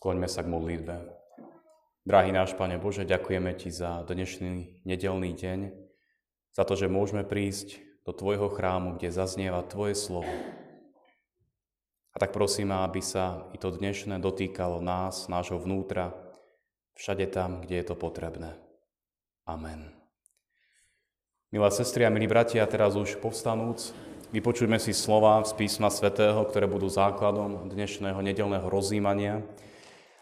Skloňme sa k modlitbe. Drahý náš Pane Bože, ďakujeme Ti za dnešný nedelný deň, za to, že môžeme prísť do Tvojho chrámu, kde zaznieva Tvoje slovo. A tak prosím, aby sa i to dnešné dotýkalo nás, nášho vnútra, všade tam, kde je to potrebné. Amen. Milé sestry a milí bratia, teraz už povstanúc, vypočujme si slova z písma svätého, ktoré budú základom dnešného nedelného rozjímania,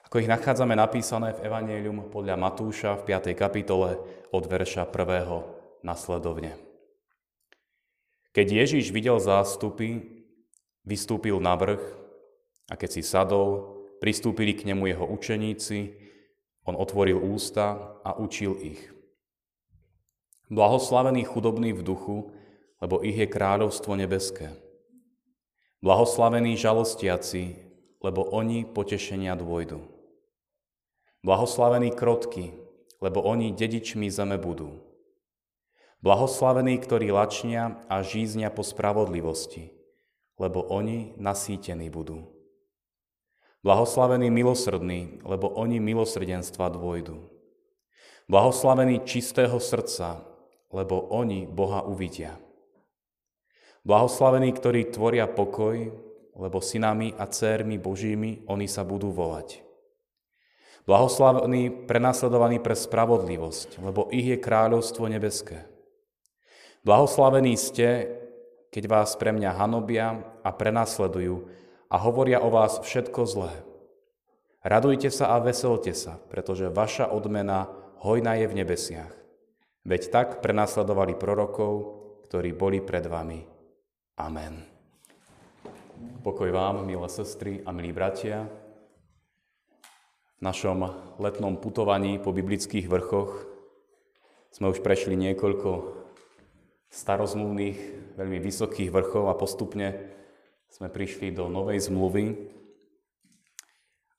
ako ich nachádzame napísané v Evangelium podľa Matúša v 5. kapitole od verša 1. nasledovne. Keď Ježíš videl zástupy, vystúpil na vrch a keď si sadol, pristúpili k nemu jeho učeníci, on otvoril ústa a učil ich. Blahoslavení chudobní v duchu, lebo ich je kráľovstvo nebeské. Blahoslavení žalostiaci, lebo oni potešenia dôjdu. Blahoslavení krotky, lebo oni dedičmi zeme budú. Blahoslavení, ktorí lačnia a žíznia po spravodlivosti, lebo oni nasýtení budú. Blahoslavení milosrdní, lebo oni milosrdenstva dvojdu. Blahoslavení čistého srdca, lebo oni Boha uvidia. Blahoslavení, ktorí tvoria pokoj, lebo synami a cérmi Božími oni sa budú volať. Blahoslavení prenasledovaní pre spravodlivosť, lebo ich je kráľovstvo nebeské. Blahoslavení ste, keď vás pre mňa hanobia a prenasledujú a hovoria o vás všetko zlé. Radujte sa a veselte sa, pretože vaša odmena hojná je v nebesiach. Veď tak prenasledovali prorokov, ktorí boli pred vami. Amen. Pokoj vám, milé sestry a milí bratia, našom letnom putovaní po biblických vrchoch sme už prešli niekoľko starozmluvných, veľmi vysokých vrchov a postupne sme prišli do novej zmluvy.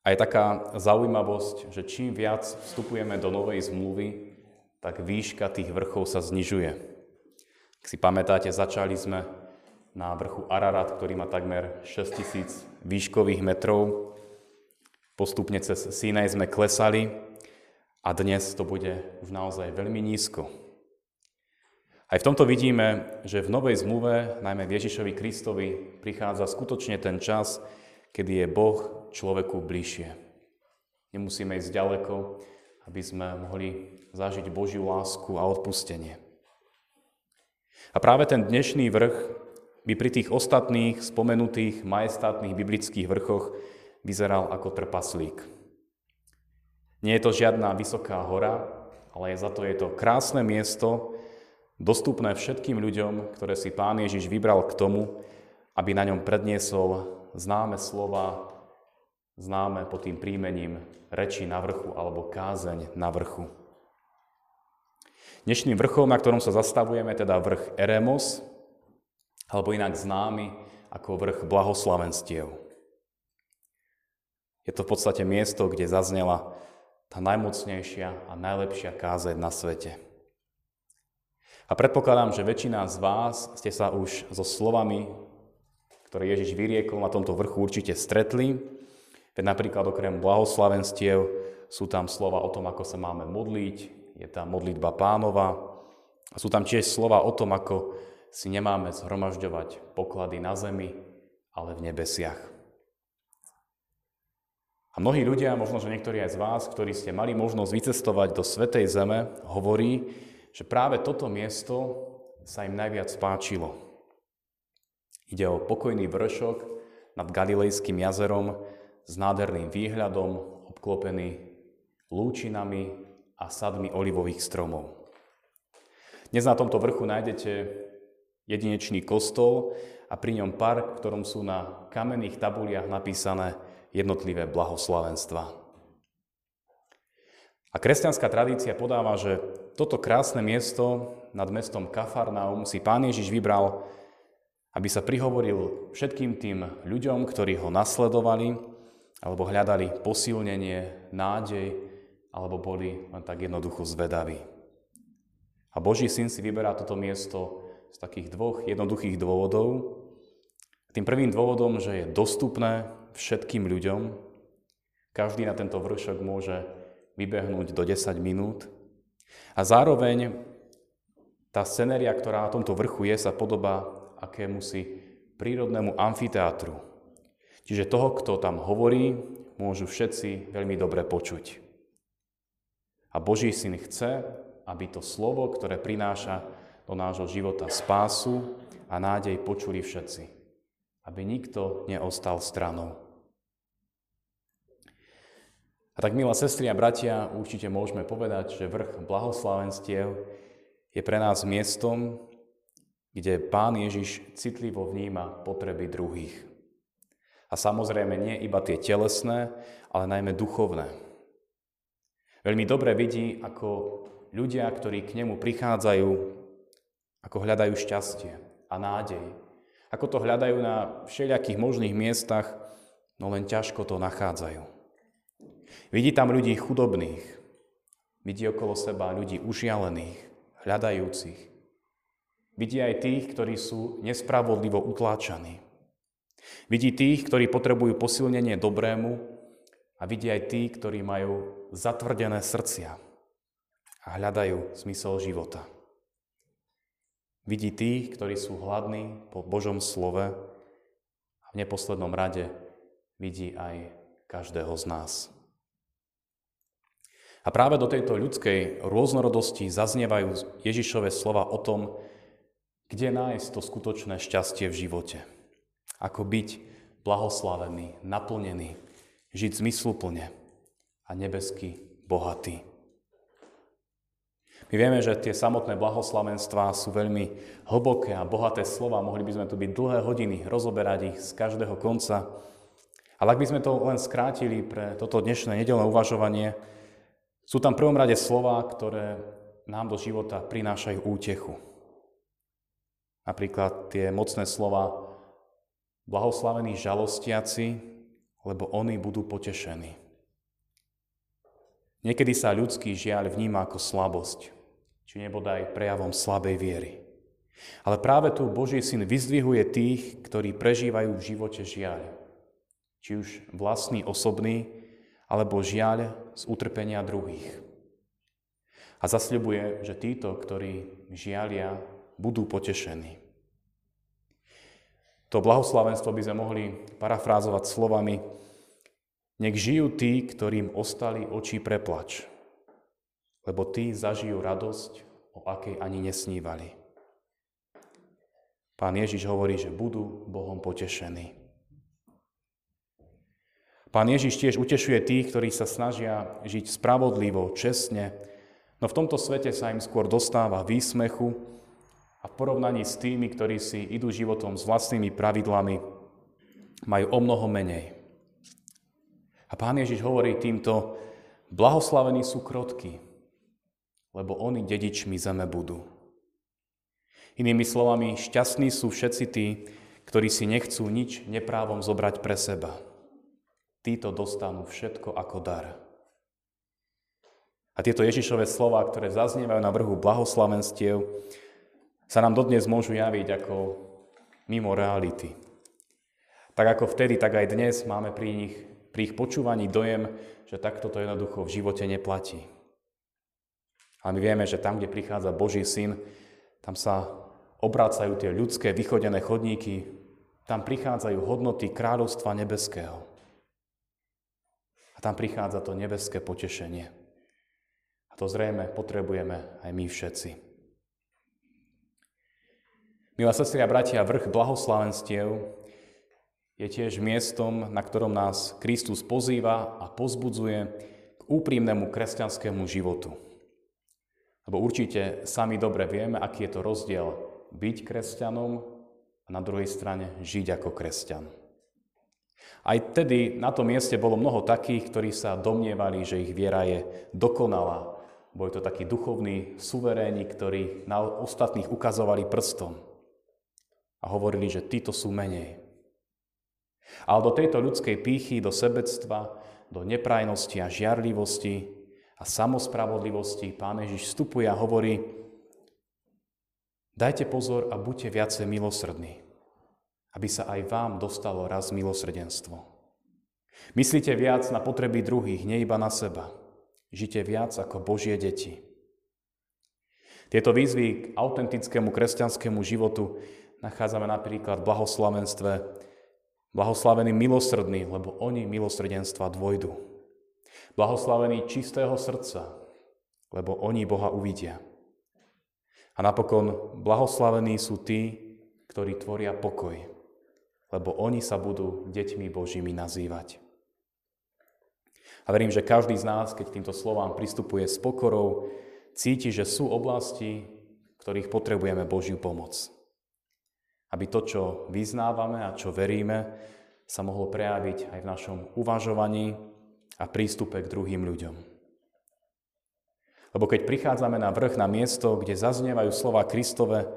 A je taká zaujímavosť, že čím viac vstupujeme do novej zmluvy, tak výška tých vrchov sa znižuje. Ak si pamätáte, začali sme na vrchu Ararat, ktorý má takmer 6000 výškových metrov Postupne cez Sinaj sme klesali a dnes to bude už naozaj veľmi nízko. Aj v tomto vidíme, že v Novej zmluve, najmä v Ježišovi Kristovi, prichádza skutočne ten čas, kedy je Boh človeku bližšie. Nemusíme ísť ďaleko, aby sme mohli zažiť Božiu lásku a odpustenie. A práve ten dnešný vrch by pri tých ostatných spomenutých majestátnych biblických vrchoch vyzeral ako trpaslík. Nie je to žiadna vysoká hora, ale za to je to krásne miesto, dostupné všetkým ľuďom, ktoré si Pán Ježiš vybral k tomu, aby na ňom predniesol známe slova, známe pod tým príjmením reči na vrchu alebo kázeň na vrchu. Dnešným vrchom, na ktorom sa zastavujeme, teda vrch Eremos, alebo inak známy ako vrch blahoslavenstiev. Je to v podstate miesto, kde zaznela tá najmocnejšia a najlepšia kázeň na svete. A predpokladám, že väčšina z vás ste sa už so slovami, ktoré Ježiš vyriekol na tomto vrchu, určite stretli. Veď napríklad okrem blahoslavenstiev sú tam slova o tom, ako sa máme modliť, je tam modlitba pánova a sú tam tiež slova o tom, ako si nemáme zhromažďovať poklady na zemi, ale v nebesiach. A mnohí ľudia, možno, že niektorí aj z vás, ktorí ste mali možnosť vycestovať do Svetej Zeme, hovorí, že práve toto miesto sa im najviac páčilo. Ide o pokojný vršok nad Galilejským jazerom s nádherným výhľadom, obklopený lúčinami a sadmi olivových stromov. Dnes na tomto vrchu nájdete jedinečný kostol a pri ňom park, v ktorom sú na kamenných tabuliach napísané jednotlivé blahoslavenstva. A kresťanská tradícia podáva, že toto krásne miesto nad mestom Kafarnaum si pán Ježiš vybral, aby sa prihovoril všetkým tým ľuďom, ktorí ho nasledovali, alebo hľadali posilnenie, nádej, alebo boli len tak jednoducho zvedaví. A Boží syn si vyberá toto miesto z takých dvoch jednoduchých dôvodov. Tým prvým dôvodom, že je dostupné všetkým ľuďom. Každý na tento vršok môže vybehnúť do 10 minút. A zároveň tá scenéria, ktorá na tomto vrchu je, sa podobá akémusi prírodnému amfiteátru. Čiže toho, kto tam hovorí, môžu všetci veľmi dobre počuť. A Boží syn chce, aby to slovo, ktoré prináša do nášho života spásu a nádej, počuli všetci. Aby nikto neostal stranou. A tak, milá sestri a bratia, určite môžeme povedať, že vrch blahoslavenstiev je pre nás miestom, kde Pán Ježiš citlivo vníma potreby druhých. A samozrejme nie iba tie telesné, ale najmä duchovné. Veľmi dobre vidí, ako ľudia, ktorí k nemu prichádzajú, ako hľadajú šťastie a nádej. Ako to hľadajú na všelijakých možných miestach, no len ťažko to nachádzajú. Vidí tam ľudí chudobných, vidí okolo seba ľudí užialených, hľadajúcich. Vidí aj tých, ktorí sú nespravodlivo utláčaní. Vidí tých, ktorí potrebujú posilnenie dobrému a vidí aj tých, ktorí majú zatvrdené srdcia a hľadajú zmysel života. Vidí tých, ktorí sú hladní po Božom slove a v neposlednom rade vidí aj každého z nás. A práve do tejto ľudskej rôznorodosti zaznievajú Ježišové slova o tom, kde nájsť to skutočné šťastie v živote. Ako byť blahoslavený, naplnený, žiť zmysluplne a nebeský bohatý. My vieme, že tie samotné blahoslavenstvá sú veľmi hlboké a bohaté slova. Mohli by sme tu byť dlhé hodiny, rozoberať ich z každého konca. Ale ak by sme to len skrátili pre toto dnešné nedelné uvažovanie, sú tam v prvom rade slova, ktoré nám do života prinášajú útechu. Napríklad tie mocné slova blahoslavení žalostiaci, lebo oni budú potešení. Niekedy sa ľudský žiaľ vníma ako slabosť či nebodaj prejavom slabej viery. Ale práve tu Boží syn vyzdvihuje tých, ktorí prežívajú v živote žiaľ. Či už vlastný, osobný, alebo žiaľ z utrpenia druhých. A zasľubuje, že títo, ktorí žialia, budú potešení. To blahoslavenstvo by sme mohli parafrázovať slovami Nech žijú tí, ktorým ostali oči preplač, lebo tí zažijú radosť, o akej ani nesnívali. Pán Ježiš hovorí, že budú Bohom potešení. Pán Ježiš tiež utešuje tých, ktorí sa snažia žiť spravodlivo, čestne, no v tomto svete sa im skôr dostáva výsmechu a v porovnaní s tými, ktorí si idú životom s vlastnými pravidlami, majú o mnoho menej. A pán Ježiš hovorí týmto, blahoslavení sú krotky, lebo oni dedičmi zeme budú. Inými slovami, šťastní sú všetci tí, ktorí si nechcú nič neprávom zobrať pre seba. Títo dostanú všetko ako dar. A tieto Ježišové slova, ktoré zaznievajú na vrhu blahoslavenstiev, sa nám dodnes môžu javiť ako mimo reality. Tak ako vtedy, tak aj dnes máme pri nich, pri ich počúvaní dojem, že takto to jednoducho v živote neplatí. A my vieme, že tam, kde prichádza Boží syn, tam sa obrácajú tie ľudské vychodené chodníky, tam prichádzajú hodnoty kráľovstva nebeského. A tam prichádza to nebeské potešenie. A to zrejme potrebujeme aj my všetci. Milá sestri a bratia, vrch blahoslavenstiev je tiež miestom, na ktorom nás Kristus pozýva a pozbudzuje k úprimnému kresťanskému životu. Lebo určite sami dobre vieme, aký je to rozdiel byť kresťanom a na druhej strane žiť ako kresťan. Aj tedy na tom mieste bolo mnoho takých, ktorí sa domnievali, že ich viera je dokonalá. Boli to takí duchovní suveréni, ktorí na ostatných ukazovali prstom a hovorili, že títo sú menej. Ale do tejto ľudskej pýchy, do sebectva, do neprajnosti a žiarlivosti a samospravodlivosti Pán Ježiš vstupuje a hovorí, dajte pozor a buďte viacej milosrdní, aby sa aj vám dostalo raz milosrdenstvo. Myslíte viac na potreby druhých, nie iba na seba. Žite viac ako Božie deti. Tieto výzvy k autentickému kresťanskému životu nachádzame napríklad v blahoslavenstve Blahoslavení milosrdní, lebo oni milosrdenstva dvojdu. Blahoslavení čistého srdca, lebo oni Boha uvidia. A napokon blahoslavení sú tí, ktorí tvoria pokoj, lebo oni sa budú deťmi Božími nazývať. A verím, že každý z nás, keď týmto slovám pristupuje s pokorou, cíti, že sú oblasti, v ktorých potrebujeme Božiu pomoc. Aby to, čo vyznávame a čo veríme, sa mohlo prejaviť aj v našom uvažovaní a prístupe k druhým ľuďom. Lebo keď prichádzame na vrch, na miesto, kde zaznievajú slova Kristove,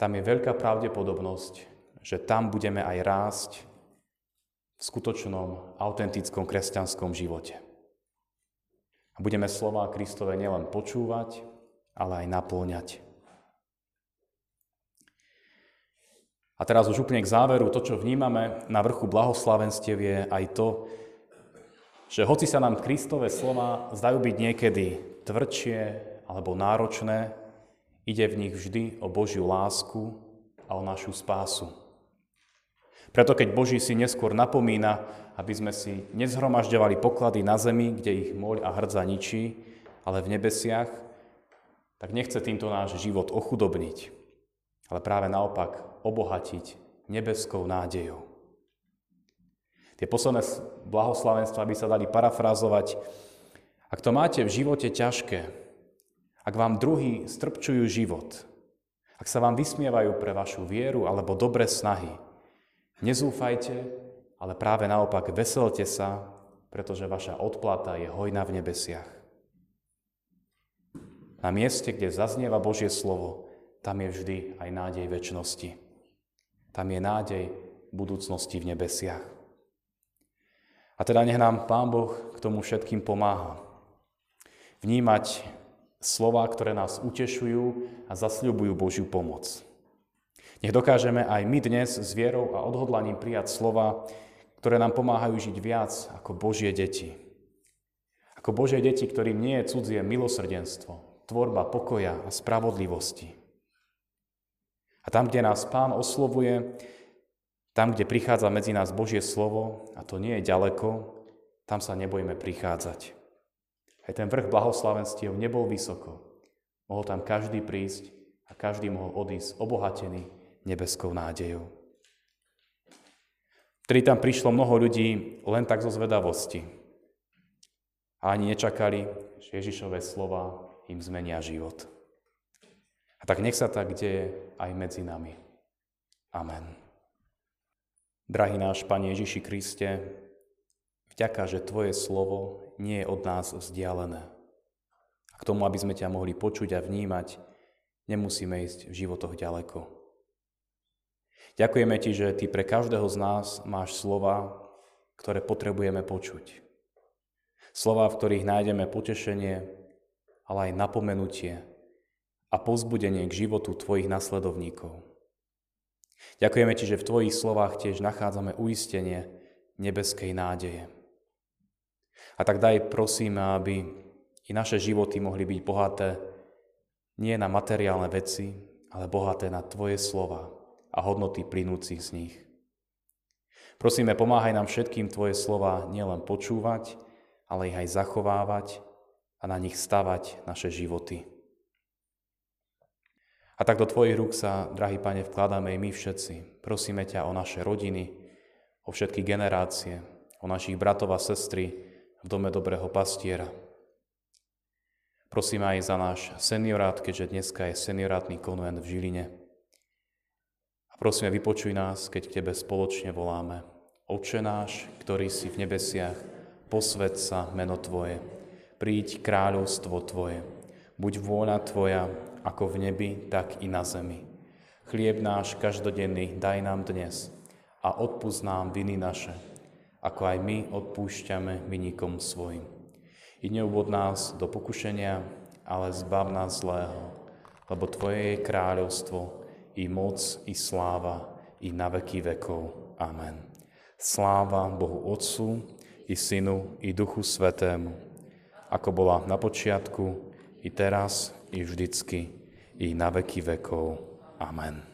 tam je veľká pravdepodobnosť, že tam budeme aj rásť v skutočnom, autentickom kresťanskom živote. A budeme slova Kristove nielen počúvať, ale aj naplňať. A teraz už úplne k záveru, to, čo vnímame na vrchu blahoslavenstiev je aj to, že hoci sa nám Kristové slova zdajú byť niekedy tvrdšie alebo náročné, ide v nich vždy o Božiu lásku a o našu spásu. Preto keď Boží si neskôr napomína, aby sme si nezhromažďovali poklady na zemi, kde ich moľ a hrdza ničí, ale v nebesiach, tak nechce týmto náš život ochudobniť, ale práve naopak obohatiť nebeskou nádejou. Tie posledné blahoslavenstva by sa dali parafrázovať. Ak to máte v živote ťažké, ak vám druhý strpčujú život, ak sa vám vysmievajú pre vašu vieru alebo dobré snahy, Nezúfajte, ale práve naopak veselte sa, pretože vaša odplata je hojná v nebesiach. Na mieste, kde zaznieva Božie slovo, tam je vždy aj nádej väčšnosti. Tam je nádej budúcnosti v nebesiach. A teda nech nám Pán Boh k tomu všetkým pomáha. Vnímať slova, ktoré nás utešujú a zasľubujú Božiu pomoc. Nech dokážeme aj my dnes s vierou a odhodlaním prijať slova, ktoré nám pomáhajú žiť viac ako Božie deti. Ako Božie deti, ktorým nie je cudzie milosrdenstvo, tvorba pokoja a spravodlivosti. A tam, kde nás Pán oslovuje, tam, kde prichádza medzi nás Božie slovo, a to nie je ďaleko, tam sa nebojme prichádzať. Aj ten vrch blahoslavenstiev nebol vysoko. Mohol tam každý prísť a každý mohol odísť obohatený nebeskou nádejou. Vtedy tam prišlo mnoho ľudí len tak zo zvedavosti. A ani nečakali, že Ježišové slova im zmenia život. A tak nech sa tak deje aj medzi nami. Amen. Drahý náš Pane Ježiši Kriste, vďaka, že Tvoje slovo nie je od nás vzdialené. A k tomu, aby sme ťa mohli počuť a vnímať, nemusíme ísť v životoch ďaleko. Ďakujeme Ti, že Ty pre každého z nás máš slova, ktoré potrebujeme počuť. Slova, v ktorých nájdeme potešenie, ale aj napomenutie a pozbudenie k životu Tvojich nasledovníkov. Ďakujeme Ti, že v Tvojich slovách tiež nachádzame uistenie nebeskej nádeje. A tak daj prosím, aby i naše životy mohli byť bohaté nie na materiálne veci, ale bohaté na Tvoje slova a hodnoty plynúcich z nich. Prosíme, pomáhaj nám všetkým Tvoje slova nielen počúvať, ale ich aj zachovávať a na nich stavať naše životy. A tak do Tvojich rúk sa, drahý Pane, vkladáme aj my všetci. Prosíme ťa o naše rodiny, o všetky generácie, o našich bratov a sestry v dome dobrého pastiera. Prosím aj za náš seniorát, keďže dneska je seniorátny konvent v Žiline. Prosíme, vypočuj nás, keď k Tebe spoločne voláme. Oče náš, ktorý si v nebesiach, posved sa meno Tvoje, príď kráľovstvo Tvoje, buď vôľa Tvoja, ako v nebi, tak i na zemi. Chlieb náš každodenný daj nám dnes a odpúsť nám viny naše, ako aj my odpúšťame vynikom svojim. I neuvod nás do pokušenia, ale zbav nás zlého, lebo Tvoje je kráľovstvo, i moc, i sláva, i na veky vekov. Amen. Sláva Bohu Otcu i Synu i Duchu Svetému, ako bola na počiatku, i teraz, i vždycky, i na veky vekov. Amen.